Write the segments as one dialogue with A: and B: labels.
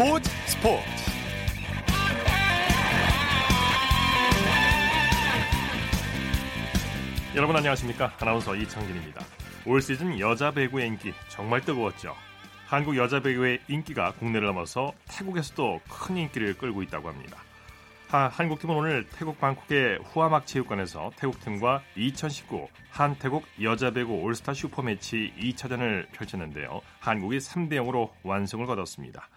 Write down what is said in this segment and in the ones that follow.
A: 스포츠 스포츠. 여러분 안녕하십니까? 아나운서 이창진입니다. 올 시즌 여자 배구의 인기 정말 뜨거웠죠. 한국 여자 배구의 인기가 국내를 넘어서 태국에서도 큰 인기를 끌고 있다고 합니다. 하, 한국팀은 오늘 태국 방콕의 후아막 체육관에서 태국팀과 2019 한태국 여자 배구 올스타 슈퍼매치 2차전을 펼쳤는데요. 한국이 3대 0으로 완승을 거뒀습니다.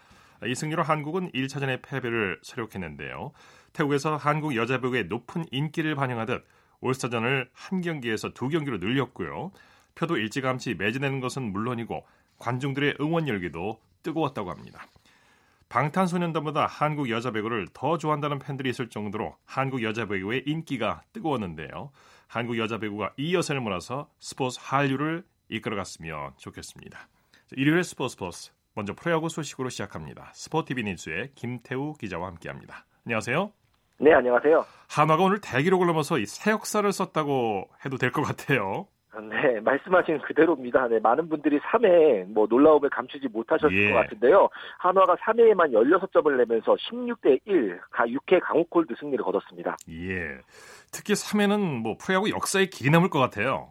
A: 이 승리로 한국은 1차전의 패배를 수력했는데요. 태국에서 한국 여자 배구의 높은 인기를 반영하듯 올스타전을 한 경기에서 두 경기로 늘렸고요. 표도 일찌감치 매진되는 것은 물론이고 관중들의 응원 열기도 뜨거웠다고 합니다. 방탄소년단보다 한국 여자 배구를 더 좋아한다는 팬들이 있을 정도로 한국 여자 배구의 인기가 뜨거웠는데요. 한국 여자 배구가 이 여선을 몰아서 스포츠 한류를 이끌어갔으면 좋겠습니다. 일요일 스포츠 플러스 먼저 프로야구 소식으로 시작합니다. 스포티비 뉴스의 김태우 기자와 함께합니다. 안녕하세요.
B: 네, 안녕하세요.
A: 한화가 오늘 대기록을 넘어서 새 역사를 썼다고 해도 될 것 같아요.
B: 네, 말씀하신 그대로입니다. 네, 많은 분들이 3회에 뭐 놀라움을 감추지 못하셨을
A: 예.
B: 것 같은데요. 한화가 3회에만 16점을 내면서 16대 1, 6회 강호콜드 승리를 거뒀습니다.
A: 예. 특히 3회는 뭐 프로야구 역사에 길이 남을 것 같아요.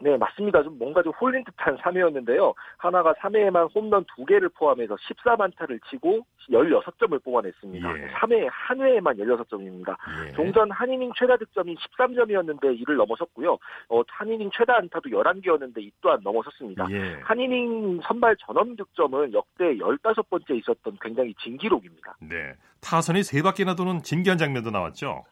B: 네, 맞습니다. 좀 뭔가 좀 홀린 듯한 3회였는데요. 하나가 3회에만 홈런 2개를 포함해서 14만타를 치고 16점을 뽑아냈습니다.
A: 예.
B: 3회 한 회에만 16점입니다.
A: 예.
B: 동전 한 이닝 최다 득점이 13점이었는데 이를 넘어섰고요. 어, 한 이닝 최다 안타도 11개였는데 이 또한 넘어섰습니다.
A: 예.
B: 한 이닝 선발 전원 득점은 역대 15번째 있었던 굉장히 진기록입니다.
A: 네. 타선이 세 바퀴나 도는 진기한 장면도 나왔죠.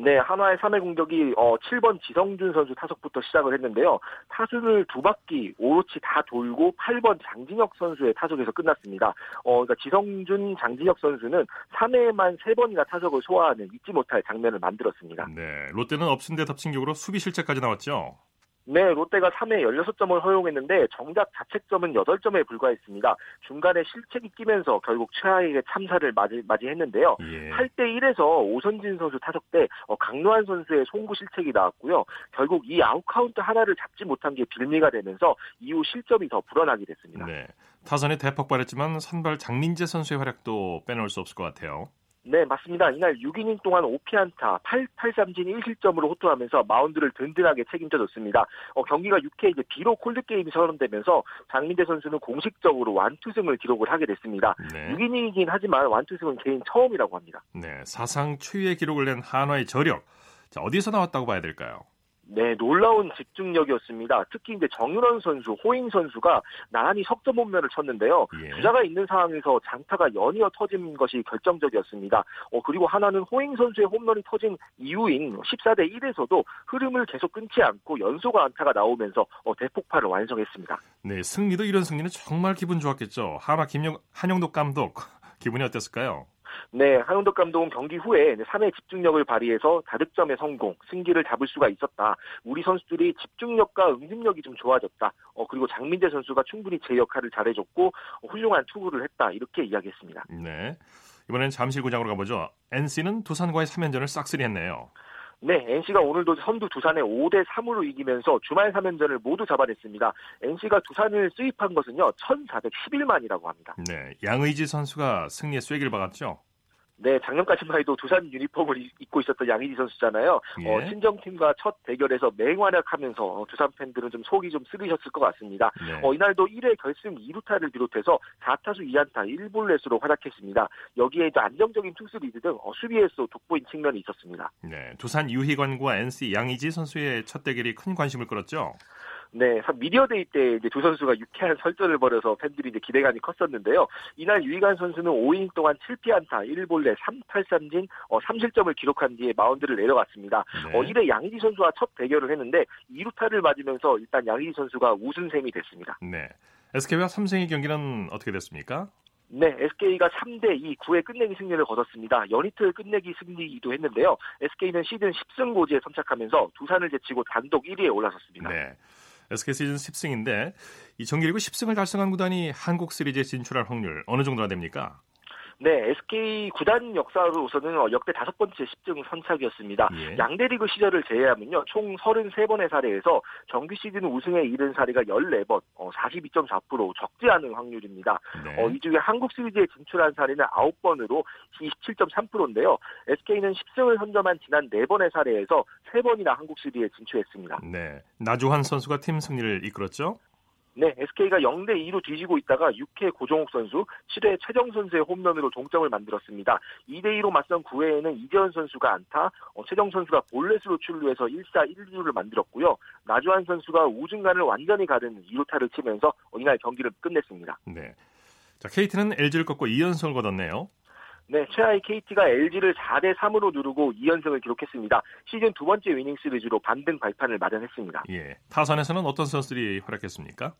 B: 네, 한화의 3회 공격이 어, 7번 지성준 선수 타석부터 시작을 했는데요. 타순을 두 바퀴 오로치 다 돌고 8번 장진혁 선수의 타석에서 끝났습니다. 어, 그러니까 지성준, 장진혁 선수는 3회에만 3번이나 타석을 소화하는 잊지 못할 장면을 만들었습니다.
A: 네. 롯데는 엎친 데 덮친 격으로 수비 실책까지 나왔죠.
B: 네, 롯데가 3회 16점을 허용했는데 정작 자책점은 8점에 불과했습니다. 중간에 실책이 끼면서 결국 최하위의 참사를 맞이, 맞이했는데요.
A: 예.
B: 8대 1에서 오선진 선수 타석 때 어, 강노한 선수의 송구 실책이 나왔고요. 결국 이 아웃 카운트 하나를 잡지 못한 게 빌미가 되면서 이후 실점이 더 불어나게 됐습니다.
A: 네. 타선이 대폭발했지만 선발 장민재 선수의 활약도 빼놓을 수 없을 것 같아요.
B: 네, 맞습니다. 이날 6이닝 동안 5피안타, 8, 8삼진 1실점으로 호투하면서 마운드를 든든하게 책임져줬습니다. 어, 경기가 6회 이제 비록 콜드게임이 선언되면서 장민재 선수는 공식적으로 완투승을 기록을 하게 됐습니다.
A: 네.
B: 6이닝이긴 하지만 완투승은 개인 처음이라고 합니다.
A: 네. 사상 최유의 기록을 낸 한화의 저력. 자, 어디서 나왔다고 봐야 될까요?
B: 네, 놀라운 집중력이었습니다. 특히 이제 정윤원 선수, 호잉 선수가 나란히 석점 홈런을 쳤는데요.
A: 예.
B: 주자가 있는 상황에서 장타가 연이어 터진 것이 결정적이었습니다. 어, 그리고 하나는 호잉 선수의 홈런이 터진 이후인 14대 1에서도 흐름을 계속 끊지 않고 연속 안타가 나오면서 어, 대폭발을 완성했습니다.
A: 네. 승리도 이런 승리는 정말 기분 좋았겠죠. 한화 김영, 한영덕 감독. 기분이 어땠을까요?
B: 네, 한용덕 감독은 경기 후에 3회 집중력을 발휘해서 다득점의 성공, 승기를 잡을 수가 있었다. 우리 선수들이 집중력과 응집력이 좀 좋아졌다. 어, 그리고 장민재 선수가 충분히 제 역할을 잘해줬고 훌륭한 투구를 했다. 이렇게 이야기했습니다.
A: 네. 이번엔 잠실구장으로 가보죠. NC는 두산과의 3연전을 싹쓸이했네요.
B: 네, NC가 오늘도 선두 두산에 5대 3으로 이기면서 주말 3연전을 모두 잡아냈습니다. NC가 두산을 sweep한 것은요, 1,411일 만이라고 합니다.
A: 네. 양의지 선수가 승리의 쐐기를 박았죠.
B: 네, 작년까지만 해도 두산 유니폼을 이- 입고 있었던 양의지 선수잖아요.
A: 예.
B: 어, 친정팀과 첫 대결에서 맹활약하면서 어, 두산 팬들은 좀 속이 좀 쓰리셨을 것 같습니다.
A: 네.
B: 어, 이날도 1회 결승 2루타를 비롯해서 4타수 2안타 1볼넷으로 활약했습니다. 여기에 이제 안정적인 투수 리드 등 어, 수비에서 돋보인 측면이 있었습니다.
A: 네. 두산 유희관과 NC 양의지 선수의 첫 대결이 큰 관심을 끌었죠.
B: 네, 미디어데이 때 이제 두 선수가 유쾌한 설전을 벌여서 팬들이 이제 기대감이 컸었는데요. 이날 유희관 선수는 5이닝 동안 7피안타 1볼넷 3탈삼진 어, 3실점을 기록한 뒤에 마운드를 내려갔습니다.
A: 네.
B: 어, 1회 양희지 선수와 첫 대결을 했는데 2루타를 맞으면서 일단 양희지 선수가 우승 셈이 됐습니다.
A: 네. SK와 삼성의 경기는 어떻게 됐습니까?
B: 네, SK가 3대2 9회 끝내기 승리를 거뒀습니다. 연이틀 끝내기 승리이기도 했는데요. SK는 시즌 10승 고지에 선착하면서 두산을 제치고 단독 1위에 올라섰습니다.
A: 네. SK 시즌 10승인데 이 정규리그 10승을 달성한 구단이 한국 시리즈에 진출할 확률 어느 정도나 됩니까?
B: 네, SK 구단 역사로서는 역대 다섯 번째 10등 선착이었습니다. 예. 양대 리그 시절을 제외하면요, 총 33번의 사례에서 정규 시즌 우승에 이른 사례가 14번, 어, 42.4% 적지 않은 확률입니다. 네. 어, 이 중에 한국 시리즈에 진출한 사례는 9번으로 27.3%인데요. SK는 10승을 선점한 지난 4번의 사례에서 3번이나 한국 시리즈에 진출했습니다.
A: 네, 나주환 선수가 팀 승리를 이끌었죠?
B: 네, SK가 0대 2로 뒤지고 있다가 6회 고종욱 선수, 7회 최정 선수의 홈런으로 동점을 만들었습니다. 2대 2로 맞선 9회에는 이재현 선수가 안타, 어, 최정 선수가 볼넷으로 출루해서 1사 1루를 만들었고요. 나주환 선수가 우중간을 완전히 가른 2루타를 치면서 이날 경기를 끝냈습니다.
A: 네. 자, KT는 LG를 꺾고 2연승을 거뒀네요.
B: 네, 최하위 KT가 LG를 4대 3으로 누르고 2연승을 기록했습니다. 시즌 두 번째 위닝 시리즈로 반등 발판을 마련했습니다.
A: 예. 타선에서는 어떤 선수들이 활약했습니까?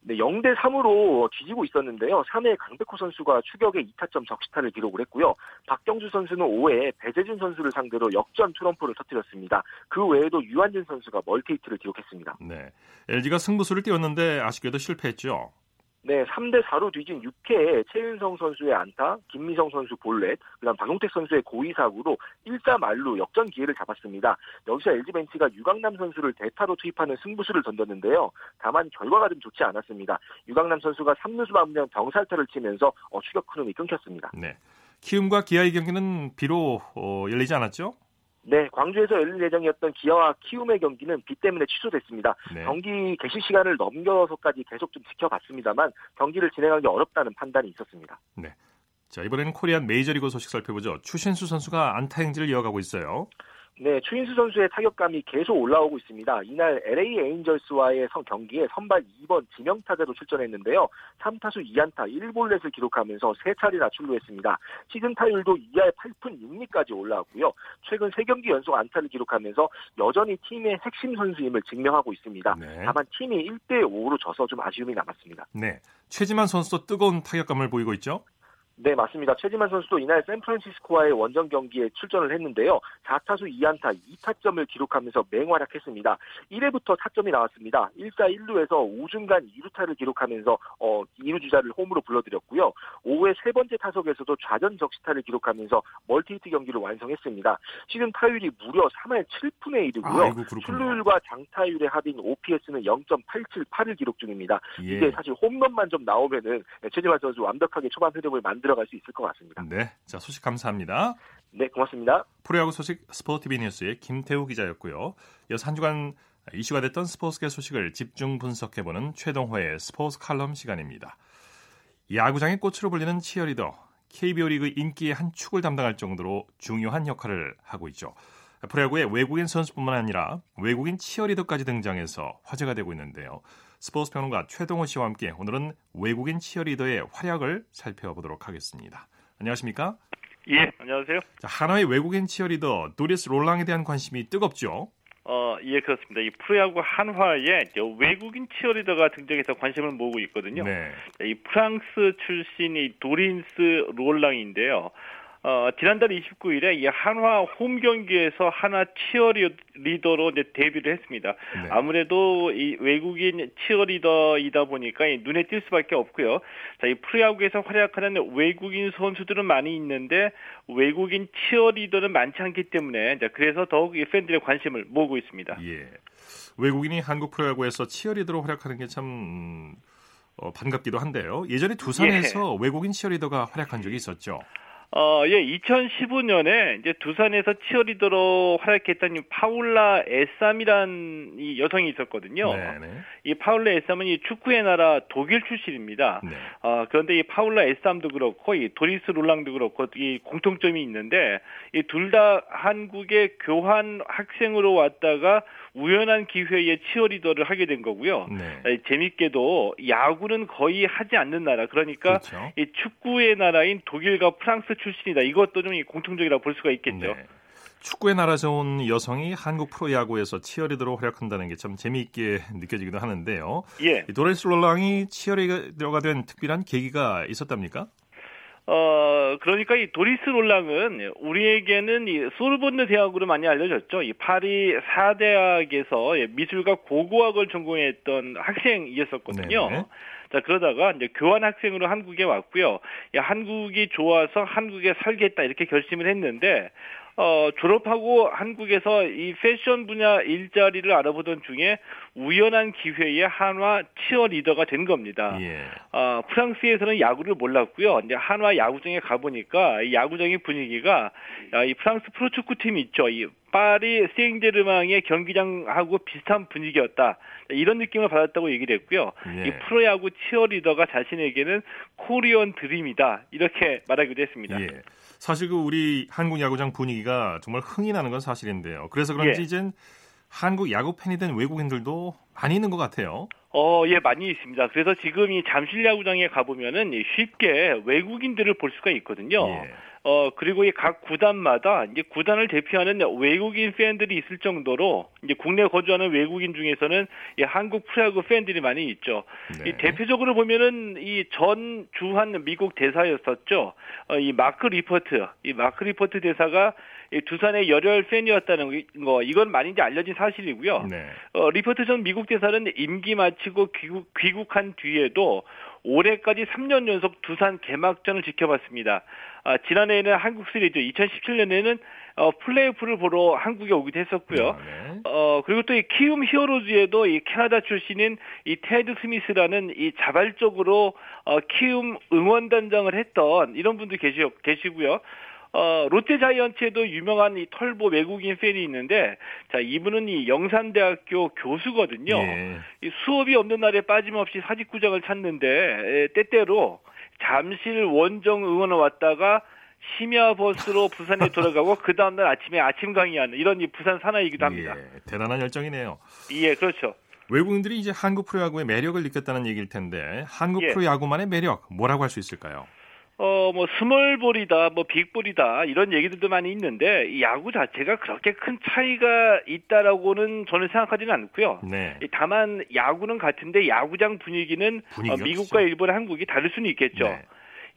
B: 네, 0대 3으로 뒤지고 있었는데요. 3회 강백호 선수가 추격에 2타점 적시타를 기록을 했고요. 박경주 선수는 5회에 배재준 선수를 상대로 역전 트럼프를 터뜨렸습니다. 그 외에도 유한진 선수가 멀티히트를 기록했습니다.
A: 네, LG가 승부수를 띄웠는데 아쉽게도 실패했죠.
B: 네, 3대 4로 뒤진 6회에 최윤성 선수의 안타, 김미성 선수 볼넷, 그다음 박용택 선수의 고의 사구로 1사 말로 역전 기회를 잡았습니다. 여기서 LG 벤치가 유강남 선수를 대타로 투입하는 승부수를 던졌는데요. 다만 결과가 좀 좋지 않았습니다. 유강남 선수가 3루수 방면 병살타를 치면서 어, 추격 흐름이 끊겼습니다.
A: 네. 키움과 기아의 경기는 비로 어, 열리지 않았죠?
B: 네, 광주에서 열릴 예정이었던 기아와 키움의 경기는 비 때문에 취소됐습니다. 네. 경기 개시 시간을 넘겨서까지 계속 좀 지켜봤습니다만 경기를 진행하기 어렵다는 판단이 있었습니다.
A: 네. 자, 이번에는 코리안 메이저리그 소식 살펴보죠. 추신수 선수가 안타 행진을 이어가고 있어요.
B: 네, 추인수 선수의 타격감이 계속 올라오고 있습니다. 이날 LA 에인절스와의 선 경기에 선발 2번 지명타자로 출전했는데요. 3타수 2안타 1볼넷을 기록하면서 3차례나 출루했습니다. 시즌 타율도 2할 8푼 6리까지 올라왔고요. 최근 3경기 연속 안타를 기록하면서 여전히 팀의 핵심 선수임을 증명하고 있습니다. 네. 다만 팀이 1대 5로 져서 좀 아쉬움이 남았습니다.
A: 네, 최지만 선수도 뜨거운 타격감을 보이고 있죠?
B: 네, 맞습니다. 최지만 선수도 이날 샌프란시스코와의 원정 경기에 출전을 했는데요. 4타수 2안타 2타점을 기록하면서 맹활약했습니다. 1회부터 타점이 나왔습니다. 1사 1루에서 우중간 2루타를 기록하면서 어, 2루 주자를 홈으로 불러들였고요. 5회 세 번째 타석에서도 좌전 적시타를 기록하면서 멀티히트 경기를 완성했습니다. 시즌 타율이 무려 3할 7푼에 이르고요. 출루율과 장타율의 합인 OPS는 0.878을 기록 중입니다. 예. 이게 사실 홈런만 좀 나오면은 최지만 선수 완벽하게 초반 흐름을 만들 들어갈 수 있을 것 같습니다.
A: 네, 자 소식 감사합니다.
B: 네, 고맙습니다.
A: 프로야구 소식 스포티비 뉴스의 김태우 기자였고요. 이어서 한 주간 이슈가 됐던 스포츠계 소식을 집중 분석해보는 최동호의 스포츠 칼럼 시간입니다. 야구장의 꽃으로 불리는 치어리더 KBO 리그 인기의 한 축을 담당할 정도로 중요한 역할을 하고 있죠. 프로야구의 외국인 선수뿐만 아니라 외국인 치어리더까지 등장해서 화제가 되고 있는데요. 스포츠 평론가 최동호 씨와 함께 오늘은 외국인 치어리더의 활약을 살펴보도록 하겠습니다. 안녕하십니까?
C: 예, 안녕하세요.
A: 자, 하나의 외국인 치어리더 도리스 롤랑에 대한 관심이 뜨겁죠.
C: 어, 예, 그렇습니다. 이 프로야구 한화에 외국인 치어리더가 등장해서 관심을 모으고 있거든요. 네. 이 프랑스 출신의 도린스 롤랑인데요. 어, 지난달 29일에 이 한화 홈 경기에서 하나 치어리더로 이제 데뷔를 했습니다. 네. 아무래도 이 외국인 치어리더이다 보니까 눈에 띌 수밖에 없고요. 자, 이 프로야구에서 활약하는 외국인 선수들은 많이 있는데 외국인 치어리더는 많지 않기 때문에 이제 그래서 더욱 이 팬들의 관심을 모으고 있습니다.
A: 예. 외국인이 한국 프로야구에서 치어리더로 활약하는 게참 음, 어, 반갑기도 한데요. 예전에 두산에서 예. 외국인 치어리더가 활약한 적이 있었죠.
C: 어, 예, 2015년에 이제 두산에서 치어리더로 활약했던 파울라 에쌈이란 이 여성이 있었거든요. 네네. 네. 이 파울라 에쌈은 이 축구의 나라 독일 출신입니다. 네. 어, 그런데 이 파울라 에쌈도 그렇고 이 도리스 롤랑도 그렇고 이 공통점이 있는데 이 둘 다 한국의 교환 학생으로 왔다가 우연한 기회에 치어리더를 하게 된 거고요. 네. 재밌게도 야구는 거의 하지 않는 나라. 그러니까 그렇죠. 이 축구의 나라인 독일과 프랑스 출신이다. 이것도 좀 공통적이라고 볼 수가 있겠죠. 네.
A: 축구의 나라에서 온 여성이 한국 프로야구에서 치어리더로 활약한다는 게 참 재미있게 느껴지기도 하는데요. 예. 도레스 롤랑이 치어리더가 된 특별한 계기가 있었답니까?
C: 어, 그러니까 이 도리스 롤랑은 우리에게는 이 소르본느 대학으로 많이 알려졌죠. 이 파리 사대학에서 미술과 고고학을 전공했던 학생이었었거든요. 네네. 자 그러다가 이제 교환 학생으로 한국에 왔고요. 한국이 좋아서 한국에 살겠다 이렇게 결심을 했는데 어, 졸업하고 한국에서 이 패션 분야 일자리를 알아보던 중에 우연한 기회에 한화 치어리더가 된 겁니다. 예. 어, 프랑스에서는 야구를 몰랐고요. 이제 한화 야구장에 가보니까 이 야구장의 분위기가 아, 이 프랑스 프로축구 팀이 있죠. 이 파리 세잉제르망의 경기장하고 비슷한 분위기였다. 이런 느낌을 받았다고 얘기를 했고요. 예. 이 프로야구 치어리더가 자신에게는 코리언 드림이다. 이렇게 말하기도 했습니다. 예.
A: 사실 그 우리 한국 야구장 분위기가 정말 흥이 나는 건 사실인데요. 그래서 그런지 예. 이젠 한국 야구 팬이 된 외국인들도 많이 있는 것 같아요.
C: 어, 예, 많이 있습니다. 그래서 지금 이 잠실 야구장에 가보면은 쉽게 외국인들을 볼 수가 있거든요. 예. 어, 그리고 이 각 구단마다 이제 구단을 대표하는 외국인 팬들이 있을 정도로 이제 국내 거주하는 외국인 중에서는 이 한국 프로야구 팬들이 많이 있죠. 네. 이 대표적으로 보면은 이 전 주한 미국 대사였었죠. 어, 이 마크 리퍼트, 이 마크 리퍼트 대사가 이 두산의 열혈 팬이었다는 거 이건 많이 이제 알려진 사실이고요. 네. 어, 리퍼트 전 미국 대사는 임기 마치고 귀국, 귀국한 뒤에도 올해까지 3년 연속 두산 개막전을 지켜봤습니다. 아, 지난해에는 한국 시리즈, 2017년에는 어, 플레이오프를 보러 한국에 오기도 했었고요. 아, 네. 어, 그리고 또 이 키움 히어로즈에도 이 캐나다 출신인 이 테드 스미스라는 이 자발적으로 어, 키움 응원단장을 했던 이런 분도 계시, 계시고요. 어, 롯데 자이언츠에도 유명한 이 털보 외국인 팬이 있는데, 자, 이분은 이 영산대학교 교수거든요. 예. 이 수업이 없는 날에 빠짐없이 사직구장을 찾는데, 에, 때때로 잠실 원정 응원을 왔다가 심야 버스로 부산에 돌아가고 그 다음날 아침에 아침 강의하는 이런 이 부산 사나이기도 합니다.
A: 예, 대단한 열정이네요.
C: 예, 그렇죠.
A: 외국인들이 이제 한국 프로야구의 매력을 느꼈다는 얘기일 텐데 한국 예. 프로야구만의 매력 뭐라고 할 수 있을까요?
C: 어, 뭐, 스몰볼이다, 뭐, 빅볼이다, 이런 얘기들도 많이 있는데, 야구 자체가 그렇게 큰 차이가 있다라고는 저는 생각하지는 않고요. 네. 다만, 야구는 같은데, 야구장 분위기는 어, 미국과 일본, 한국이 다를 수는 있겠죠. 네.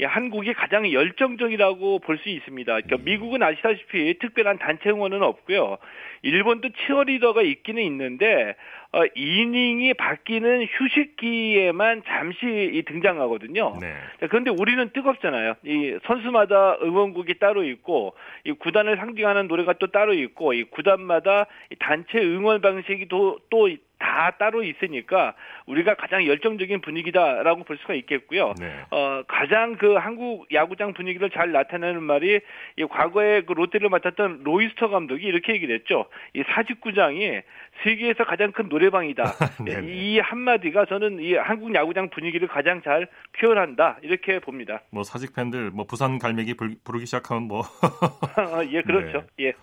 C: 한국이 가장 열정적이라고 볼 수 있습니다. 그러니까 음. 미국은 아시다시피 특별한 단체 응원은 없고요. 일본도 치어리더가 있기는 있는데 어, 이닝이 바뀌는 휴식기에만 잠시 등장하거든요. 네. 그런데 우리는 뜨겁잖아요. 이 선수마다 응원국이 따로 있고 이 구단을 상징하는 노래가 또 따로 있고 이 구단마다 단체 응원 방식이 또, 또 다 따로 있으니까 우리가 가장 열정적인 분위기다라고 볼 수가 있겠고요. 네. 어, 가장 그 한국 야구장 분위기를 잘 나타내는 말이 이 과거에 그 롯데를 맡았던 로이스터 감독이 이렇게 얘기를 했죠. 이 사직구장이 세계에서 가장 큰 노래방이다. 이 한마디가 저는 이 한국 야구장 분위기를 가장 잘 표현한다. 이렇게 봅니다.
A: 뭐 사직 팬들 뭐 부산 갈매기 부르기 시작하면 뭐
C: 예, 그렇죠. 네. 예.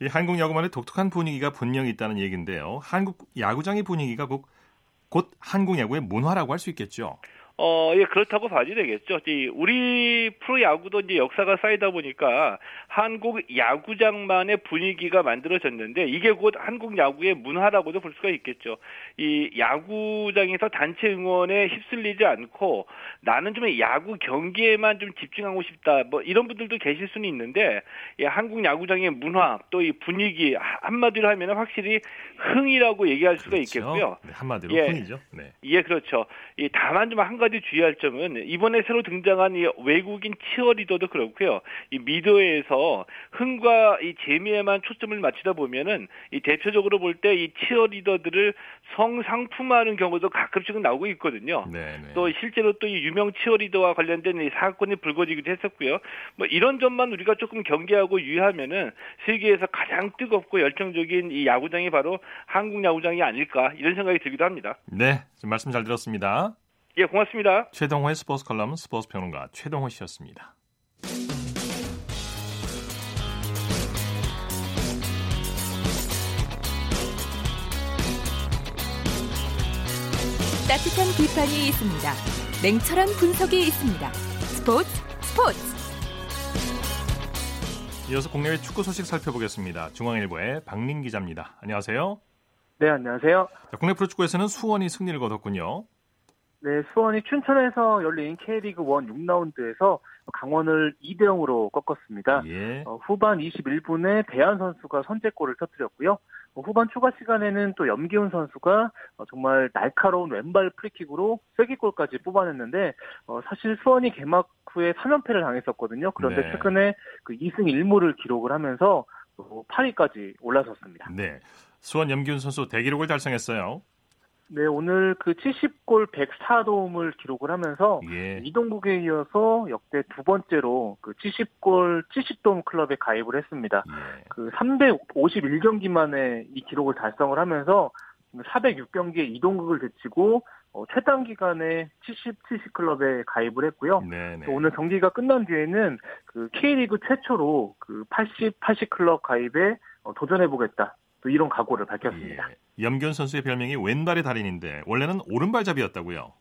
A: 이 한국 야구만의 독특한 분위기가 분명히 있다는 얘기인데요. 한국 야구장의 분위기가 곧, 곧 한국 야구의 문화라고 할 수 있겠죠.
C: 어, 예, 그렇다고 봐야 되겠죠. 우리 프로야구도 이제 역사가 쌓이다 보니까 한국 야구장만의 분위기가 만들어졌는데 이게 곧 한국 야구의 문화라고도 볼 수가 있겠죠. 이 야구장에서 단체 응원에 휩쓸리지 않고 나는 좀 야구 경기에만 좀 집중하고 싶다. 뭐 이런 분들도 계실 수는 있는데 이 한국 야구장의 문화 또 이 분위기 한마디로 하면 확실히 흥이라고 얘기할 수가 그렇죠. 있겠고요.
A: 네, 한마디로 예, 흥이죠. 네.
C: 예, 그렇죠. 이 다만 좀 한 가지 가지 주의할 점은 이번에 새로 등장한 이 외국인 치어리더도 그렇고요. 이 미디어에서 흥과 이 재미에만 초점을 맞추다 보면은 이 대표적으로 볼 때 이 치어리더들을 성상품화하는 경우도 가끔씩은 나오고 있거든요. 네네. 네. 또 실제로 또 이 유명 치어리더와 관련된 이 사건이 불거지기도 했었고요. 뭐 이런 점만 우리가 조금 경계하고 유의하면은 세계에서 가장 뜨겁고 열정적인 이 야구장이 바로 한국 야구장이 아닐까 이런 생각이 들기도 합니다.
A: 네, 말씀 잘 들었습니다.
C: 예, 고맙습니다.
A: 최동호의 스포츠 컬럼 스포츠 평론가 최동호 씨였습니다.
D: 따뜻한 비판이 있습니다. 냉철한 분석이 있습니다. 스포츠 스포츠.
A: 이어서 국내외 축구 소식 살펴보겠습니다. 중앙일보의 박민 기자입니다. 안녕하세요.
E: 네, 안녕하세요.
A: 자, 국내 프로축구에서는 수원이 승리를 거뒀군요.
E: 네, 수원이 춘천에서 열린 K리그 1 6라운드에서 강원을 2대 0으로 꺾었습니다. 예. 어, 후반 21분에 대한 선수가 선제골을 터뜨렸고요. 어, 후반 추가 시간에는 또 염기훈 선수가 어, 정말 날카로운 왼발 프리킥으로 쐐기골까지 뽑아냈는데 어, 사실 수원이 개막 후에 3연패를 당했었거든요. 그런데 네. 최근에 그 2승 1무를 기록을 하면서 8위까지 올라섰습니다.
A: 네. 수원 염기훈 선수 대기록을 달성했어요.
E: 네, 오늘 그 70골 104도움을 기록을 하면서 예. 이동국에 이어서 역대 두 번째로 그 70골 70도움 클럽에 가입을 했습니다. 예. 그 351경기 만에 이 기록을 달성을 하면서 406경기에 이동국을 제치고 어, 최단 기간에 70, 70 클럽에 가입을 했고요. 네네. 오늘 경기가 끝난 뒤에는 그 K리그 최초로 그 80, 80 클럽 가입에 어, 도전해보겠다. 또 이런 각오를 밝혔습니다.
A: 예. 염균 선수의 별명이 왼발의 달인인데 원래는 오른발잡이였다고요?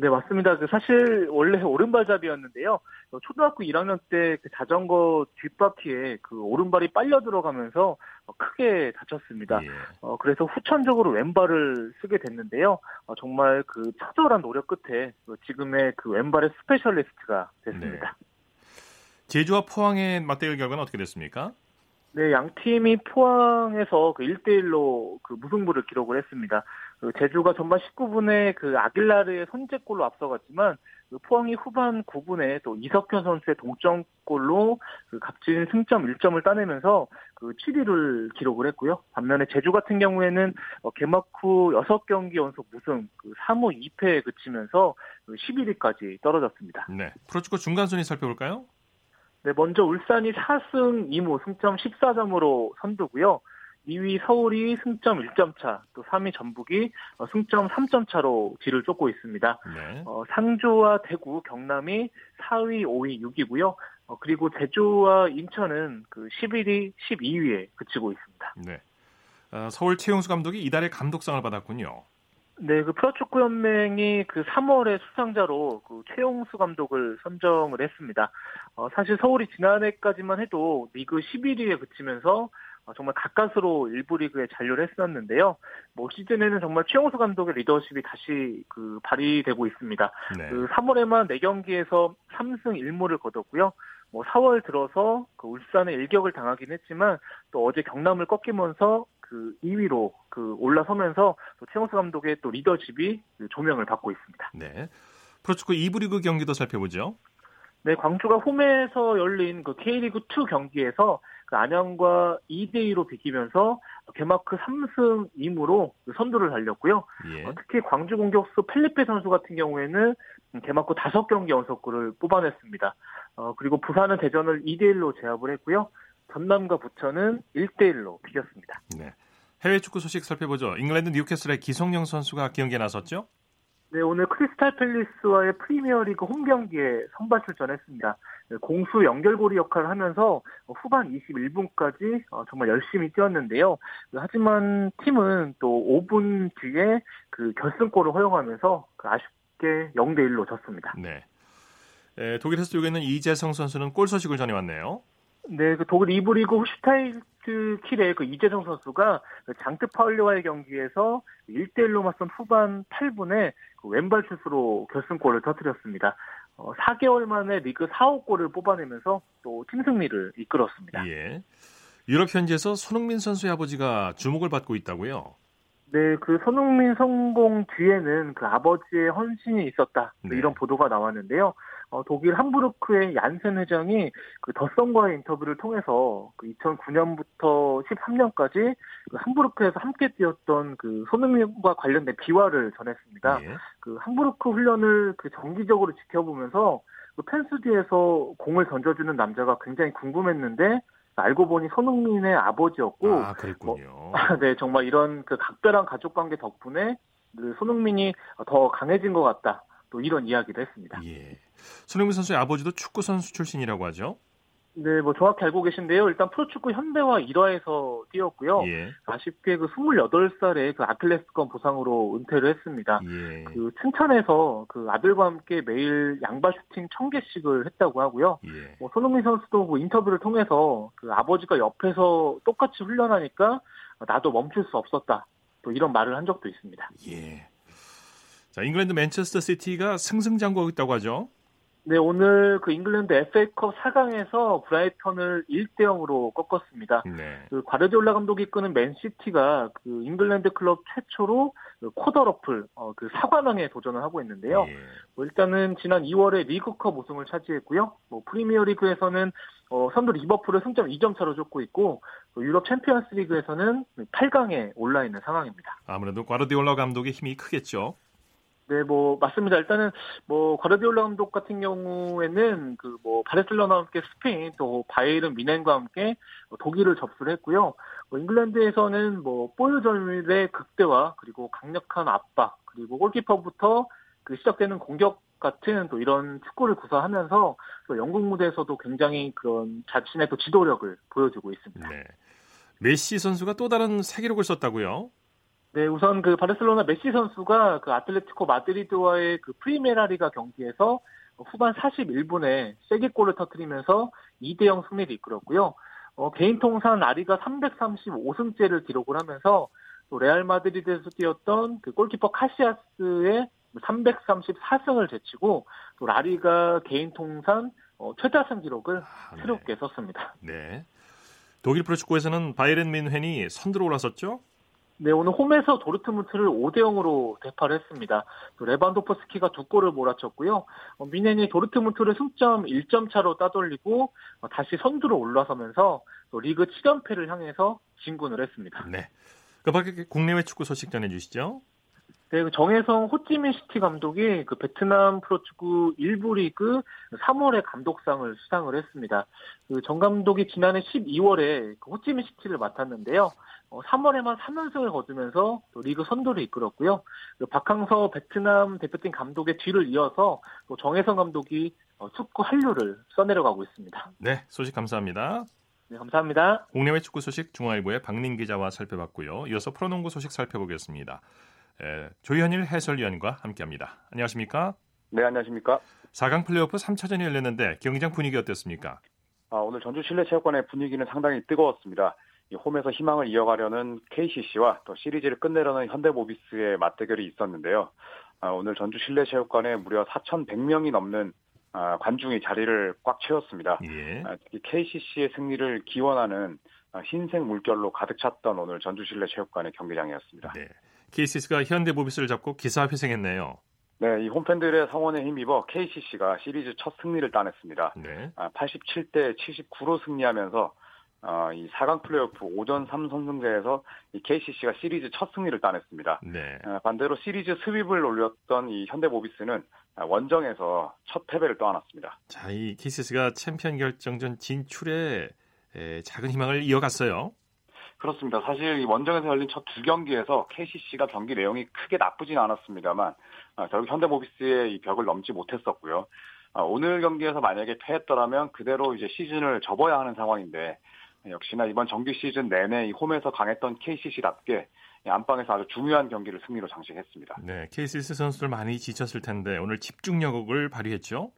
E: 네, 맞습니다. 그 사실 원래 오른발잡이였는데요. 초등학교 1학년 때 그 자전거 뒷바퀴에 그 오른발이 빨려 들어가면서 크게 다쳤습니다. 예. 어, 그래서 후천적으로 왼발을 쓰게 됐는데요. 어, 정말 그 처절한 노력 끝에 지금의 그 왼발의 스페셜리스트가 됐습니다. 네.
A: 제주와 포항의 맞대결 결과는 어떻게 됐습니까?
E: 네, 양 팀이 포항에서 그 1대1로 그 무승부를 기록을 했습니다. 그 제주가 전반 19분에 그 아길라르의 선제골로 앞서갔지만 그 포항이 후반 9분에 또 이석현 선수의 동점골로 그 값진 승점 1점을 따내면서 그 7위를 기록을 했고요. 반면에 제주 같은 경우에는 어, 개막 후 6경기 연속 무승 그 3무 2패에 그치면서 11위까지 그 떨어졌습니다.
A: 네. 프로축구 중간 순위 살펴볼까요?
E: 네, 먼저 울산이 4승 2무 승점 14점으로 선두고요. 2위 서울이 승점 1점 차, 또 3위 전북이 어, 승점 3점 차로 뒤를 쫓고 있습니다. 네. 어, 상주와 대구, 경남이 4위, 5위, 6위고요. 어, 그리고 제주와 인천은 그 11위, 12위에 그치고 있습니다. 네.
A: 어, 서울 최용수 감독이 이달의 감독상을 받았군요.
E: 네, 그 프로축구 연맹이 그 3월에 수상자로 그 최용수 감독을 선정을 했습니다. 어, 사실 서울이 지난해까지만 해도 리그 11위에 그치면서 어, 정말 가까스로 일부 리그에 잔류를 했었는데요. 뭐 시즌에는 정말 최용수 감독의 리더십이 다시 그 발휘되고 있습니다. 네. 그 3월에만 4경기에서 3승 1무를 거뒀고요. 뭐 4월 들어서 그 울산에 일격을 당하긴 했지만 또 어제 경남을 꺾이면서 그 2위로 그 올라서면서 또 최용수 감독의 또 리더십이 그 조명을 받고 있습니다.
A: 네. 프로축구 2부 리그 경기도 살펴보죠.
E: 네, 광주가 홈에서 열린 그 K리그 2 경기에서 그 안양과 2대 2로 비기면서 개막 후 3승 2무로 그 선두를 달렸고요. 예. 어, 특히 광주 공격수 펠리페 선수 같은 경우에는 개막 후 5경기 연속골을 뽑아냈습니다. 어, 그리고 부산은 대전을 2대 1로 제압을 했고요. 전남과 부천은 1대1로 비겼습니다. 네.
A: 해외 축구 소식 살펴보죠. 잉글랜드 뉴캐슬의 기성용 선수가 경기에 나섰죠?
E: 네, 오늘 크리스탈 팰리스와의 프리미어리그 홈 경기에 선발 출전했습니다. 네, 공수 연결고리 역할을 하면서 후반 21분까지 어, 정말 열심히 뛰었는데요. 하지만 팀은 또 5분 뒤에 그 결승골을 허용하면서 그 아쉽게 0대 1로 졌습니다. 네.
A: 에, 독일에서 뛰고 있는 이재성 선수는 골 소식을 전해왔네요.
E: 네, 그 독일 2부 리그 후슈타이트 킬의 그 이재성 선수가 그 장트 파울리와의 경기에서 1대1로 맞선 후반 8분에 그 왼발 슛으로 결승골을 터뜨렸습니다. 어, 4개월 만에 리그 4, 5골을 뽑아내면서 또 팀 승리를 이끌었습니다. 예.
A: 유럽 현지에서 손흥민 선수의 아버지가 주목을 받고 있다고요?
E: 네, 그 손흥민 성공 뒤에는 그 아버지의 헌신이 있었다. 네. 이런 보도가 나왔는데요. 어, 독일 함부르크의 얀센 회장이 그 더성과의 인터뷰를 통해서 그 2009년부터 13년까지 그 함부르크에서 함께 뛰었던 그 손흥민과 관련된 비화를 전했습니다. 예. 그 함부르크 훈련을 그 정기적으로 지켜보면서 그 펜스 뒤에서 공을 던져주는 남자가 굉장히 궁금했는데 알고 보니 손흥민의 아버지였고,
A: 아, 그랬군요. 뭐,
E: 네, 정말 이런 그 각별한 가족 관계 덕분에 그 손흥민이 더 강해진 것 같다. 또 이런 이야기도 했습니다. 예.
A: 손흥민 선수의 아버지도 축구 선수 출신이라고 하죠?
E: 네, 뭐 정확히 알고 계신데요. 일단 프로축구 현대와 1화에서 뛰었고요. 예. 아쉽게 그 28살에 그 아킬레스건 부상으로 은퇴를 했습니다. 예. 그 춘천에서 그 아들과 함께 매일 양발 슈팅 1000개씩을 했다고 하고요. 예. 뭐 손흥민 선수도 뭐 인터뷰를 통해서 그 아버지가 옆에서 똑같이 훈련하니까 나도 멈출 수 없었다. 또 이런 말을 한 적도 있습니다. 예.
A: 자, 잉글랜드 맨체스터 시티가 승승장구하고 있다고 하죠.
E: 네, 오늘 그 잉글랜드 FA컵 4강에서 브라이턴을 1대 0으로 꺾었습니다. 네. 그 과르디올라 감독이 이끄는 맨시티가 그 잉글랜드 클럽 최초로 그 quadruple 어, 그 사관왕에 도전을 하고 있는데요. 예. 뭐 일단은 지난 2월에 리그컵 우승을 차지했고요. 뭐 프리미어리그에서는 어, 선두 리버풀을 승점 2점 차로 쫓고 있고 또 유럽 챔피언스 리그에서는 8강에 올라 있는 상황입니다.
A: 아무래도 과르디올라 감독의 힘이 크겠죠.
E: 네, 뭐 맞습니다. 일단은 뭐 과르디올라 감독 같은 경우에는 그 뭐 바르셀로나와 함께 스페인 또 바이에른 뮌헨과 함께 독일을 접수를 했고요. 뭐 잉글랜드에서는 뭐 볼 점유의 극대화 그리고 강력한 압박 그리고 골키퍼부터 그 시작되는 공격 같은 또 이런 축구를 구사하면서 또 영국 무대에서도 굉장히 그런 자신의 또 지도력을 보여주고 있습니다. 네.
A: 메시 선수가 또 다른 새 기록을 썼다고요?
E: 네, 우선 그 바르셀로나 메시 선수가 그 아틀레티코 마드리드와의 그 프리메라리가 경기에서 후반 41분에 쐐기골을 터뜨리면서 2대 0 승리를 이끌었고요. 어, 개인 통산 라리가 335승째를 기록을 하면서 또 레알 마드리드에서 뛰었던 그 골키퍼 카시야스의 334승을 제치고 또 라리가 개인 통산 어, 최다승 기록을 아, 네. 새롭게 썼습니다.
A: 네. 독일 프로축구에서는 바이른 민헨이 선두로 올라섰죠?
E: 네, 오늘 홈에서 도르트문트를 5대 0으로 대파를 했습니다. 또 레반도프스키가 두 골을 몰아쳤고요. 어, 미넨이 도르트문트를 승점 1점 차로 따돌리고 어, 다시 선두로 올라서면서 또 리그 7연패를 향해서 진군을 했습니다.
A: 네. 그 밖에 국내외 축구 소식 전해 주시죠.
E: 네, 그 정해성 호찌민 시티 감독이 그 베트남 프로축구 1부 리그 3월에 감독상을 수상을 했습니다. 그 정 감독이 지난해 12월에 그 호찌민 시티를 맡았는데요. 어, 3월에만 3연승을 거두면서 또 리그 선두를 이끌었고요. 그 박항서 베트남 대표팀 감독의 뒤를 이어서 또 정해성 감독이 어, 축구 한류를 써내려가고 있습니다.
A: 네, 소식 감사합니다.
E: 네, 감사합니다.
A: 국내외 축구 소식 중앙일보의 박민 기자와 살펴봤고요. 이어서 프로농구 소식 살펴보겠습니다. 에, 조현일 해설위원과 함께합니다. 안녕하십니까?
F: 네, 안녕하십니까?
A: 4강 플레이오프 3차전이 열렸는데 경기장 분위기 어땠습니까?
F: 아, 오늘 전주 실내체육관의 분위기는 상당히 뜨거웠습니다. 홈에서 희망을 이어가려는 KCC와 또 시리즈를 끝내려는 현대모비스의 맞대결이 있었는데요. 아, 오늘 전주 실내체육관에 무려 4,100명이 넘는 아, 관중이 자리를 꽉 채웠습니다. 예. 아, 특히 KCC의 승리를 기원하는 흰색 물결로 가득 찼던 오늘 전주 실내체육관의 경기장이었습니다. 네.
A: KCC가 현대모비스를 잡고 기사회생했네요.
F: 네, 이 홈팬들의 성원에 힘입어 KCC가 시리즈 첫 승리를 따냈습니다. 네. 87대 79로 승리하면서 어, 이 4강 플레이오프 5전 3선승제에서 이 KCC가 시리즈 첫 승리를 따냈습니다. 네. 어, 반대로 시리즈 스윕을 올렸던 이 현대모비스는 원정에서 첫 패배를 떠안았습니다.
A: 자, 이 KCC가 챔피언 결정전 진출에 에, 작은 희망을 이어갔어요.
F: 그렇습니다. 사실 이 원정에서 열린 첫 두 경기에서 KCC가 경기 내용이 크게 나쁘진 않았습니다만 어, 결국 현대모비스의 이 벽을 넘지 못했었고요. 어, 오늘 경기에서 만약에 패했더라면 그대로 이제 시즌을 접어야 하는 상황인데 역시나 이번 정규 시즌 내내 홈에서 강했던 KCC답게 안방에서 아주 중요한 경기를 승리로 장식했습니다.
A: 네, KCC 선수들 많이 지쳤을 텐데 오늘 집중력을 발휘했죠?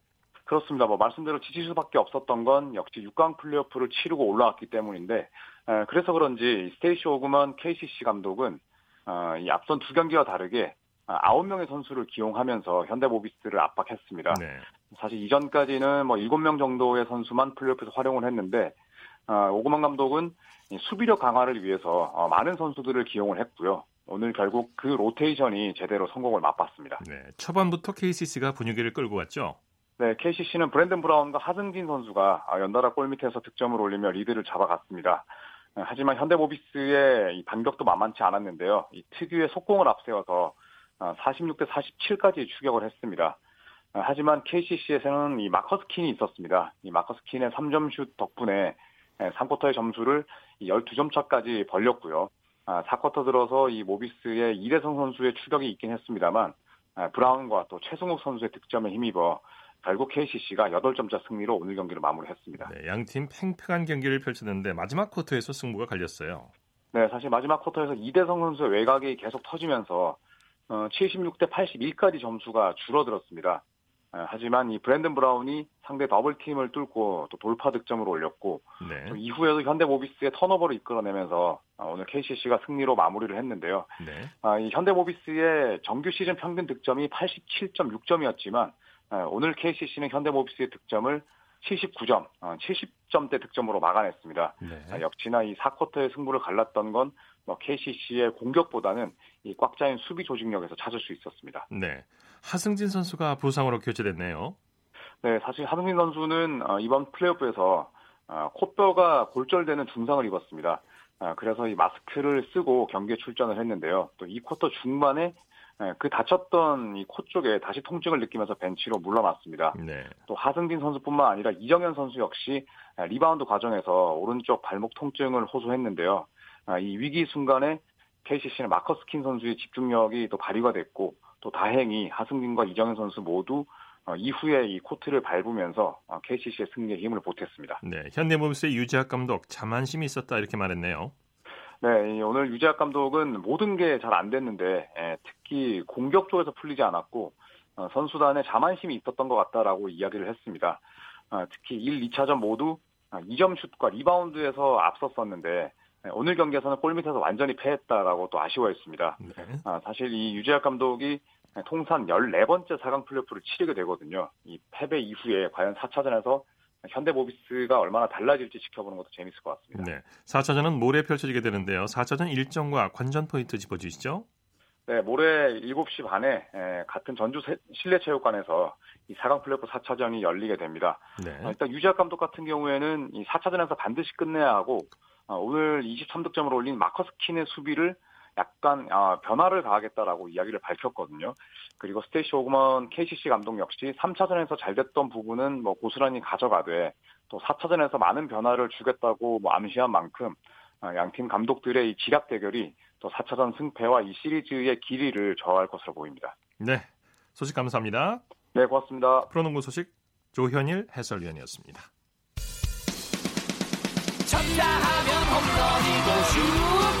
F: 그렇습니다. 뭐 말씀대로 지칠 수밖에 없었던 건 역시 6강 플레이오프를 치르고 올라왔기 때문인데 그래서 그런지 스테이시 오그먼 KCC 감독은 어, 이 앞선 두 경기와 다르게 9명의 선수를 기용하면서 현대모비스를 압박했습니다. 네. 사실 이전까지는 뭐 7명 정도의 선수만 플레이오프에서 활용을 했는데 어, 오그먼 감독은 수비력 강화를 위해서 어, 많은 선수들을 기용을 했고요. 오늘 결국 그 로테이션이 제대로 성공을 맛봤습니다. 네,
A: 초반부터 KCC가 분위기를 끌고 갔죠.
F: 네, KCC는 브랜든 브라운과 하승진 선수가 아, 연달아 골 밑에서 득점을 올리며 리드를 잡아갔습니다. 어, 하지만 현대모비스의 반격도 만만치 않았는데요. 이 특유의 속공을 앞세워서 46대 47까지 추격을 했습니다. 하지만 KCC에서는 이 마커스 킨이 있었습니다. 이 마커스 킨의 3점 슛 덕분에 3쿼터의 예, 점수를 12점 차까지 벌렸고요. 4쿼터 아, 들어서 이 모비스의 이대성 선수의 추격이 있긴 했습니다만 아, 브라운과 또 최승욱 선수의 득점에 힘입어 결국 KCC가 8점차 승리로 오늘 경기를 마무리했습니다.
A: 네, 양팀 팽팽한 경기를 펼쳤는데 마지막 쿼터에서 승부가 갈렸어요.
F: 네, 사실 마지막 쿼터에서 이대성 선수의 외곽이 계속 터지면서 76대 어, 81까지 점수가 줄어들었습니다. 하지만 이 브랜든 브라운이 상대 더블 팀을 뚫고 또 돌파 득점을 올렸고 네. 이후에도 현대모비스의 턴오버를 이끌어내면서 오늘 KCC가 승리로 마무리를 했는데요. 네. 이 현대모비스의 정규 시즌 평균 득점이 87.6점이었지만 오늘 KCC는 현대모비스의 득점을 79점, 70점대 득점으로 막아냈습니다. 네. 역시나 이 4쿼터의 승부를 갈랐던 건뭐 KCC의 공격보다는 이 꽉 짜인 수비 조직력에서 찾을 수 있었습니다.
A: 네. 하승진 선수가 부상으로 교체됐네요.
F: 네, 사실 하승진 선수는 어, 이번 플레이오프에서 어, 코뼈가 골절되는 중상을 입었습니다. 어, 그래서 이 마스크를 쓰고 경기에 출전을 했는데요. 또 2쿼터 중반에 그 다쳤던 이 코 쪽에 다시 통증을 느끼면서 벤치로 물러났습니다. 네. 또 하승진 선수뿐만 아니라 이정현 선수 역시 리바운드 과정에서 오른쪽 발목 통증을 호소했는데요. 이 위기 순간에 KCC는 마커스 킨 선수의 집중력이 또 발휘가 됐고 또 다행히 하승진과 이정현 선수 모두 어, 이후에 이 코트를 밟으면서 KCC의 어, 승리에 힘을 보탰습니다.
A: 네, 현대모비스의 유재학 감독 자만심이 있었다 이렇게 말했네요.
F: 네, 오늘 유재학 감독은 모든 게 잘 안 됐는데 예, 특히 공격 쪽에서 풀리지 않았고 어, 선수단에 자만심이 있었던 것 같다라고 이야기를 했습니다. 특히 1, 2차전 모두 2점 슛과 리바운드에서 앞섰었는데 예, 오늘 경기에서는 골밑에서 완전히 패했다라고 또 아쉬워했습니다. 네. 사실 이 유재학 감독이 통산 14번째 4강 플레이오프를 치르게 되거든요. 이 패배 이후에 과연 4차전에서 현대모비스가 얼마나 달라질지 지켜보는 것도 재밌을 것 같습니다. 네.
A: 4차전은 모레 펼쳐지게 되는데요. 4차전 일정과 관전 포인트 짚어주시죠.
F: 네, 모레 7시 반에 같은 전주 실내체육관에서 이 4강 플레이오프 4차전이 열리게 됩니다. 네. 일단 유지학 감독 같은 경우에는 이 4차전에서 반드시 끝내야 하고 어, 오늘 23득점을 올린 마커스 킨의 수비를 약간 아, 변화를 가하겠다라고 이야기를 밝혔거든요. 그리고 스테이시 오그먼 KCC 감독 역시 3차전에서 잘 됐던 부분은 뭐 고스란히 가져가되 또 4차전에서 많은 변화를 주겠다고 뭐 암시한 만큼 아, 양팀 감독들의 이 지략 대결이 또 4차전 승패와 이 시리즈의 길이를 저할 것으로 보입니다.
A: 네, 소식 감사합니다.
F: 네, 고맙습니다.
A: 프로농구 소식 조현일 해설위원이었습니다.
G: 쳤다 하면 홈런이고 슛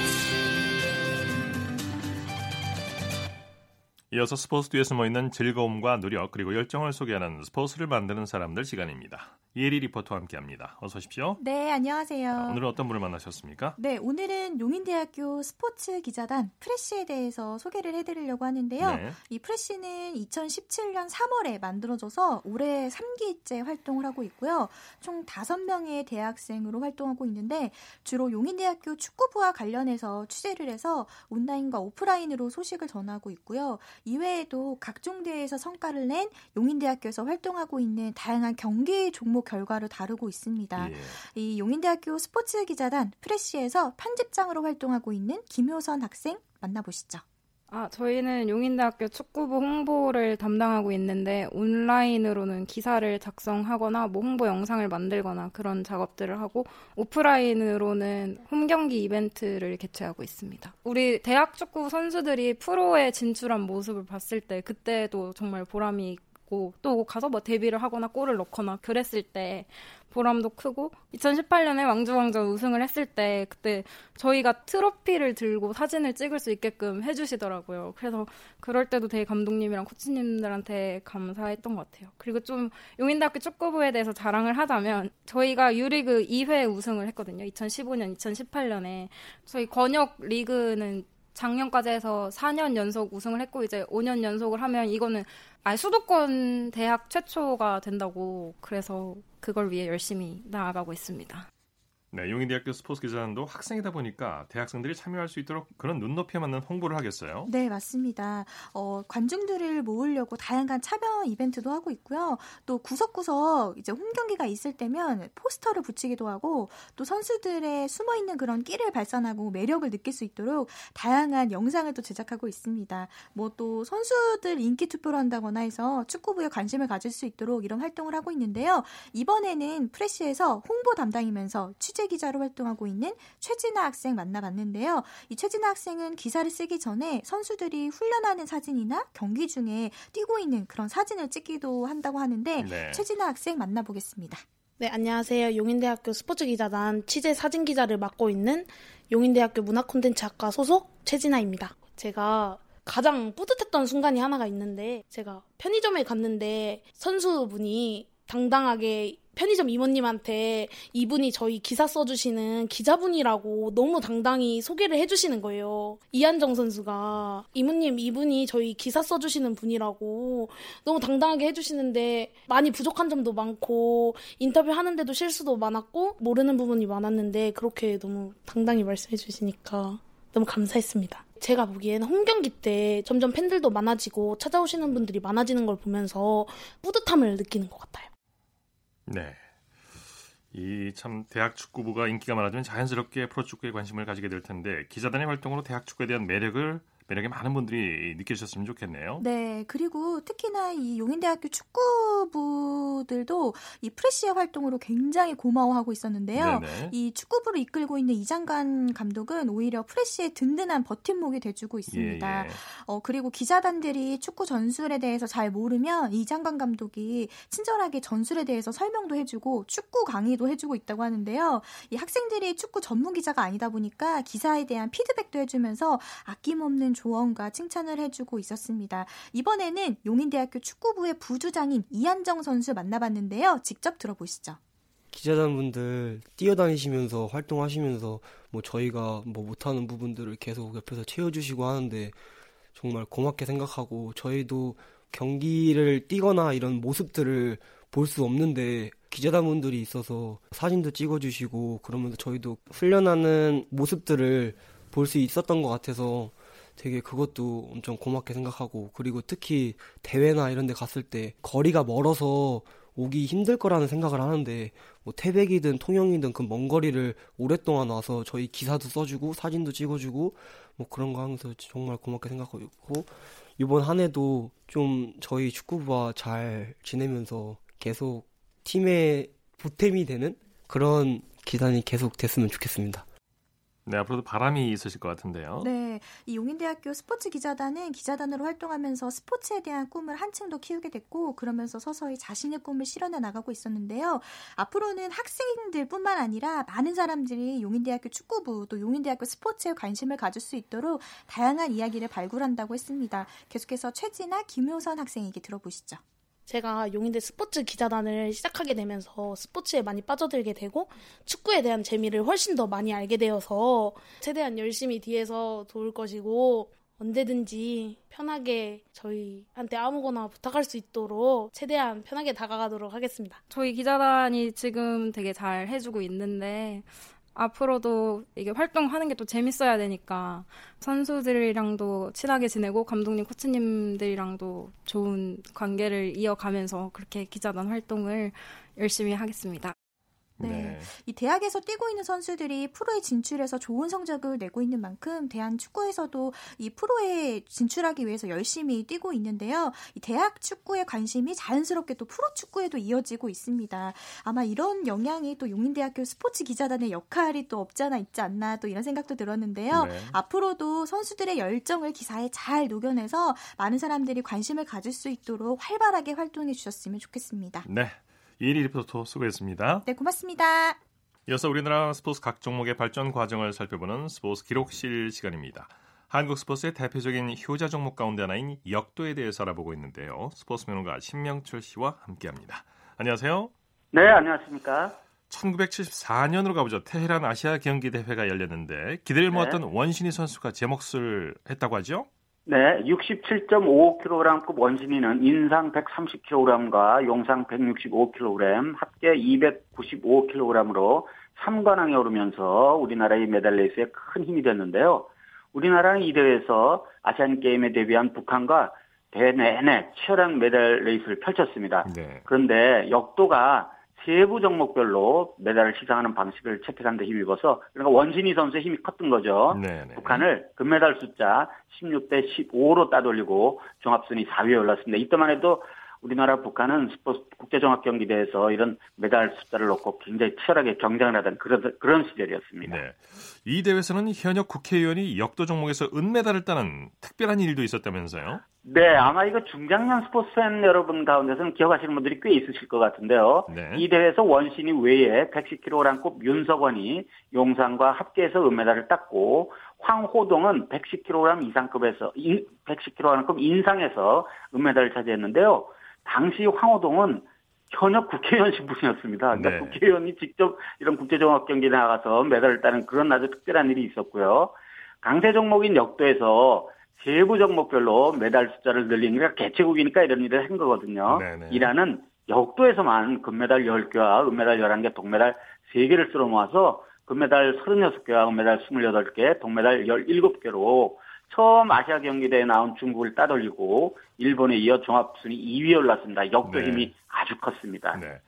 A: 이어서 스포츠 뒤에 숨어 있는 즐거움과 노력 그리고 열정을 소개하는 스포츠를 만드는 사람들 시간입니다. 이혜리 리포터와 함께합니다. 어서 오십시오.
H: 네, 안녕하세요.
A: 오늘은 어떤 분을 만나셨습니까?
H: 네, 오늘은 용인대학교 스포츠 기자단 프레시에 대해서 소개를 해드리려고 하는데요. 네. 이 프레시는 2017년 3월에 만들어져서 올해 3기째 활동을 하고 있고요. 총 5명의 대학생으로 활동하고 있는데 주로 용인대학교 축구부와 관련해서 취재를 해서 온라인과 오프라인으로 소식을 전하고 있고요. 이외에도 각종 대회에서 성과를 낸 용인대학교에서 활동하고 있는 다양한 경기 종목 결과를 다루고 있습니다. 예. 이 용인대학교 스포츠 기자단 프레시에서 편집장으로 활동하고 있는 김효선 학생 만나보시죠.
I: 아, 저희는 용인대학교 축구부 홍보를 담당하고 있는데 온라인으로는 기사를 작성하거나 뭐 홍보 영상을 만들거나 그런 작업들을 하고 오프라인으로는 홈 경기 이벤트를 개최하고 있습니다. 우리 대학 축구 선수들이 프로에 진출한 모습을 봤을 때 그때도 정말 보람이 있고 또 가서 뭐 데뷔를 하거나 골을 넣거나 그랬을 때 보람도 크고 2018년에 왕주왕전 우승을 했을 때 그때 저희가 트로피를 들고 사진을 찍을 수 있게끔 해주시더라고요. 그래서 그럴 때도 되게 감독님이랑 코치님들한테 감사했던 것 같아요. 그리고 좀 용인대학교 축구부에 대해서 자랑을 하자면 저희가 유리그 2회 우승을 했거든요. 2015년, 2018년에 저희 권역 리그는 작년까지 해서 4년 연속 우승을 했고 이제 5년 연속을 하면 이거는 아 수도권 대학 최초가 된다고 그래서 그걸 위해 열심히 나아가고 있습니다.
A: 네, 용인대학교 스포츠 기자단도 학생이다 보니까 대학생들이 참여할 수 있도록 그런 눈높이에 맞는 홍보를 하겠어요.
H: 네, 맞습니다. 어, 관중들을 모으려고 다양한 참여 이벤트도 하고 있고요. 또 구석구석 이제 홈 경기가 있을 때면 포스터를 붙이기도 하고 또 선수들의 숨어 있는 그런 끼를 발산하고 매력을 느낄 수 있도록 다양한 영상을 또 제작하고 있습니다. 뭐 또 선수들 인기 투표를 한다거나 해서 축구부에 관심을 가질 수 있도록 이런 활동을 하고 있는데요. 이번에는 프레시에서 홍보 담당이면서 취재 취재 기자로 활동하고 있는 최진아 학생 만나봤는데요. 이 최진아 학생은 기사를 쓰기 전에 선수들이 훈련하는 사진이나 경기 중에 뛰고 있는 그런 사진을 찍기도 한다고 하는데 네. 최진아 학생 만나보겠습니다.
J: 네, 안녕하세요. 용인대학교 스포츠 기자단 취재 사진 기자를 맡고 있는 용인대학교 문화콘텐츠학과 소속 최진아입니다. 제가 가장 뿌듯했던 순간이 하나가 있는데 제가 편의점에 갔는데 선수분이 당당하게 편의점 이모님한테 이분이 저희 기사 써주시는 기자분이라고 너무 당당히 소개를 해주시는 거예요. 이한정 선수가 이모님 이분이 저희 기사 써주시는 분이라고 너무 당당하게 해주시는데 많이 부족한 점도 많고 인터뷰 하는데도 실수도 많았고 모르는 부분이 많았는데 그렇게 너무 당당히 말씀해 주시니까 너무 감사했습니다. 제가 보기에는 홈경기 때 점점 팬들도 많아지고 찾아오시는 분들이 많아지는 걸 보면서 뿌듯함을 느끼는 것 같아요.
A: 네. 이 참 대학 축구부가 인기가 많아지면 자연스럽게 프로축구에 관심을 가지게 될 텐데 기자단의 활동으로 대학 축구에 대한 매력을 매력에 많은 분들이 느끼셨으면 좋겠네요.
H: 네, 그리고 특히나 이 용인대학교 축구부들도 이 프레시의 활동으로 굉장히 고마워하고 있었는데요. 네네. 이 축구부를 이끌고 있는 이장관 감독은 오히려 프레시의 든든한 버팀목이 돼주고 있습니다. 예, 예. 어, 그리고 기자단들이 축구 전술에 대해서 잘 모르면 이장관 감독이 친절하게 전술에 대해서 설명도 해주고 축구 강의도 해주고 있다고 하는데요. 이 학생들이 축구 전문 기자가 아니다 보니까 기사에 대한 피드백도 해주면서 아낌없는 조언과 칭찬을 해주고 있었습니다. 이번에는 용인대학교 축구부의 부주장인 이한정 선수 만나봤는데요. 직접 들어보시죠.
K: 기자단분들 뛰어다니시면서 활동하시면서 뭐 저희가 뭐 못하는 부분들을 계속 옆에서 채워주시고 하는데 정말 고맙게 생각하고 저희도 경기를 뛰거나 이런 모습들을 볼 수 없는데 기자단분들이 있어서 사진도 찍어주시고 그러면서 저희도 훈련하는 모습들을 볼 수 있었던 것 같아서 되게 그것도 엄청 고맙게 생각하고 그리고 특히 대회나 이런 데 갔을 때 거리가 멀어서 오기 힘들 거라는 생각을 하는데 뭐 태백이든 통영이든 그 먼 거리를 오랫동안 와서 저희 기사도 써주고 사진도 찍어주고 뭐 그런 거 하면서 정말 고맙게 생각하고 있고 이번 한 해도 좀 저희 축구부와 잘 지내면서 계속 팀의 보탬이 되는 그런 기단이 계속 됐으면 좋겠습니다.
A: 네, 앞으로도 바람이 있으실 것 같은데요.
H: 네, 이 용인대학교 스포츠 기자단은 기자단으로 활동하면서 스포츠에 대한 꿈을 한층 더 키우게 됐고 그러면서 서서히 자신의 꿈을 실현해 나가고 있었는데요. 앞으로는 학생들뿐만 아니라 많은 사람들이 용인대학교 축구부 또 용인대학교 스포츠에 관심을 가질 수 있도록 다양한 이야기를 발굴한다고 했습니다. 계속해서 최진아, 김효선 학생에게 들어보시죠.
J: 제가 용인대 스포츠 기자단을 시작하게 되면서 스포츠에 많이 빠져들게 되고 축구에 대한 재미를 훨씬 더 많이 알게 되어서 최대한 열심히 뒤에서 도울 것이고 언제든지 편하게 저희한테 아무거나 부탁할 수 있도록 최대한 편하게 다가가도록 하겠습니다.
I: 저희 기자단이 지금 되게 잘 해주고 있는데 앞으로도 이게 활동하는 게 또 재밌어야 되니까 선수들이랑도 친하게 지내고 감독님, 코치님들이랑도 좋은 관계를 이어가면서 그렇게 기자단 활동을 열심히 하겠습니다.
H: 네. 네. 이 대학에서 뛰고 있는 선수들이 프로에 진출해서 좋은 성적을 내고 있는 만큼 대한 축구에서도 이 프로에 진출하기 위해서 열심히 뛰고 있는데요. 이 대학 축구의 관심이 자연스럽게 또 프로 축구에도 이어지고 있습니다. 아마 이런 영향이 또 용인대학교 스포츠 기자단의 역할이 또 없지 않아 있지 않나 또 이런 생각도 들었는데요. 네. 앞으로도 선수들의 열정을 기사에 잘 녹여내서 많은 사람들이 관심을 가질 수 있도록 활발하게 활동해 주셨으면 좋겠습니다.
A: 네. 이리 리포터 수고했습니다.
H: 네, 고맙습니다.
A: 이어서 우리나라 스포츠 각 종목의 발전 과정을 살펴보는 스포츠 기록실 시간입니다. 한국 스포츠의 대표적인 효자 종목 가운데 하나인 역도에 대해서 알아보고 있는데요. 스포츠 명가 신명철 씨와 함께합니다. 안녕하세요.
L: 네, 안녕하십니까.
A: 1974년으로 가보죠. 테헤란 아시아 경기 대회가 열렸는데 기대를 네. 모았던 원신이 선수가 제 몫을 했다고 하죠?
L: 네, 67.55kg급 원신이는 인상 130kg과 용상 165kg, 합계 295kg으로 3관왕에 오르면서 우리나라의 메달 레이스에 큰 힘이 됐는데요. 우리나라는 이 대회에서 아시안 게임에 데뷔한 북한과 대회 내내 치열한 메달 레이스를 펼쳤습니다. 네. 그런데 역도가 세부 종목별로 메달을 시상하는 방식을 채택한 데 힘입어서 그러니까 원진희 선수의 힘이 컸던 거죠. 네네. 네. 북한을 금메달 숫자 16대 15로 따돌리고 종합순위 4위에 올랐습니다. 이때만 해도 우리나라 북한은 스포츠 국제종합경기대회에서 이런 메달 숫자를 놓고 굉장히 치열하게 경쟁을 하던 그런, 그런 시절이었습니다. 네.
A: 이 대회에서는 현역 국회의원이 역도 종목에서 은메달을 따는 특별한 일도 있었다면서요?
L: 네, 아마 이거 중장년 스포츠 팬 여러분 가운데서는 기억하시는 분들이 꽤 있으실 것 같은데요. 네. 이 대회에서 원신이 외에 110kg급 윤석원이 용산과 합계해서 은메달을 땄고 황호동은 110kg 이상급에서 110kg급 인상에서 은메달을 차지했는데요. 당시 황호동은 현역 국회의원 신분이었습니다. 그러니까 네. 국회의원이 직접 이런 국제종합 경기에 나가서 메달을 따는 그런 아주 특별한 일이 있었고요. 강세 종목인 역도에서 세부 종목별로 메달 숫자를 늘리니까 그러니까 개최국이니까 이런 일을 한 거거든요. 네네. 이란은 역도에서만 금메달 10개와 은메달 11개, 동메달 3개를 쓸어 모아서 금메달 36개와 은메달 28개, 동메달 17개로 처음 아시아 경기대회에 나온 중국을 따돌리고 일본에 이어 종합순위 2위에 올랐습니다. 역도 네. 힘이 아주 컸습니다. 네.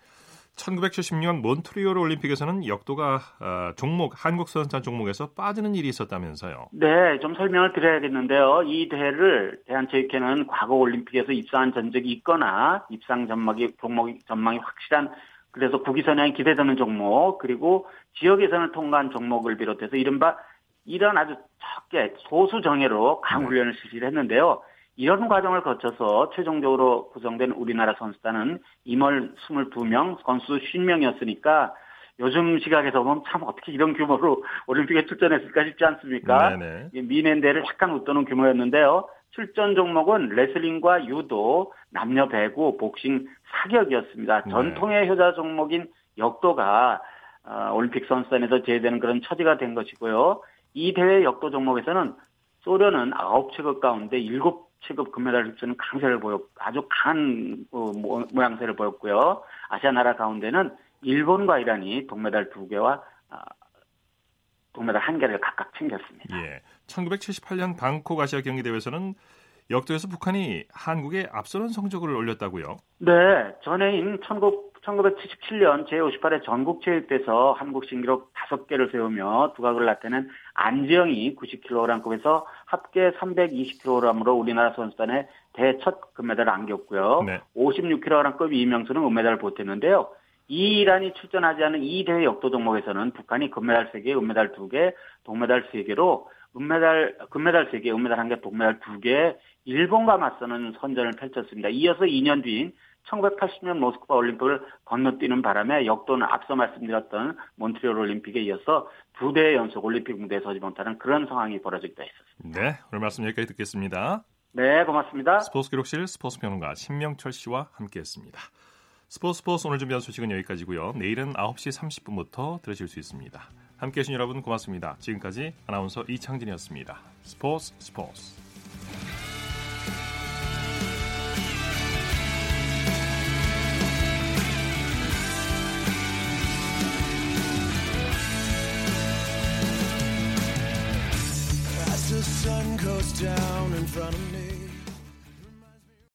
A: 1970년 몬트리올 올림픽에서는 역도가 어, 종목 한국 선수단 종목에서 빠지는 일이 있었다면서요.
L: 네, 좀 설명을 드려야겠는데요. 이 대회를 대한체육회는 과거 올림픽에서 입상한 전적이 있거나 입상 전망이 종목 전망이 확실한 그래서 국위 선양이 기대되는 종목 그리고 지역 예선을 통과한 종목을 비롯해서 이른바 이런 아주 적게 소수 정예로 강훈련을 실시를 했는데요. 이런 과정을 거쳐서 최종적으로 구성된 우리나라 선수단은 임월 22명, 선수 50명이었으니까 요즘 시각에서 보면 참 어떻게 이런 규모로 올림픽에 출전했을까 싶지 않습니까? 미넨대를 약간 웃도는 규모였는데요. 출전 종목은 레슬링과 유도, 남녀 배구, 복싱, 사격이었습니다. 네. 전통의 효자 종목인 역도가 어, 올림픽 선수단에서 제외되는 그런 처지가 된 것이고요. 이 대회 역도 종목에서는 소련은 9체급 가운데 7체급 금메달 흡수는 강세를 보였, 아주 강한 어, 모양새를 보였고요. 아시아 나라 가운데는 일본과 이란이 동메달 2개와 아, 동메달 1개를 각각 챙겼습니다.
A: 예. 1978년 방콕 아시아 경기 대회에서는 역도에서 북한이 한국에 앞서는 성적을 올렸다고요?
L: 네. 전해인 1977년 제58회 전국체육대에서 한국 신기록 5개를 세우며 두각을 나타낸 안지영이 90kg급에서 합계 320kg으로 우리나라 선수단의 대첫 금메달을 안겼고요. 네. 56kg급 이명수는 은메달을 보탰는데요. 이 이란이 출전하지 않은 이 대회 역도 종목에서는 북한이 금메달 3개, 은메달 2개, 동메달 3개로 은메달, 금메달 3개, 은메달 1개, 동메달 2개, 일본과 맞서는 선전을 펼쳤습니다. 이어서 2년 뒤인 1980년 모스크바 올림픽을 건너뛰는 바람에 역도는 앞서 말씀드렸던 몬트리올 올림픽에 이어서 두 대 연속 올림픽 무대에 서지 못하는 그런 상황이 벌어지기도 했었습니다.
A: 네, 오늘 말씀 여기까지 듣겠습니다.
L: 네, 고맙습니다.
A: 스포츠 기록실 스포츠 평론가 신명철 씨와 함께했습니다. 스포츠 스포츠 오늘 준비한 소식은 여기까지고요. 내일은 9시 30분부터 들으실 수 있습니다. 함께해 주신 여러분 고맙습니다. 지금까지 아나운서 이창진이었습니다. 스포츠 스포츠 down in front of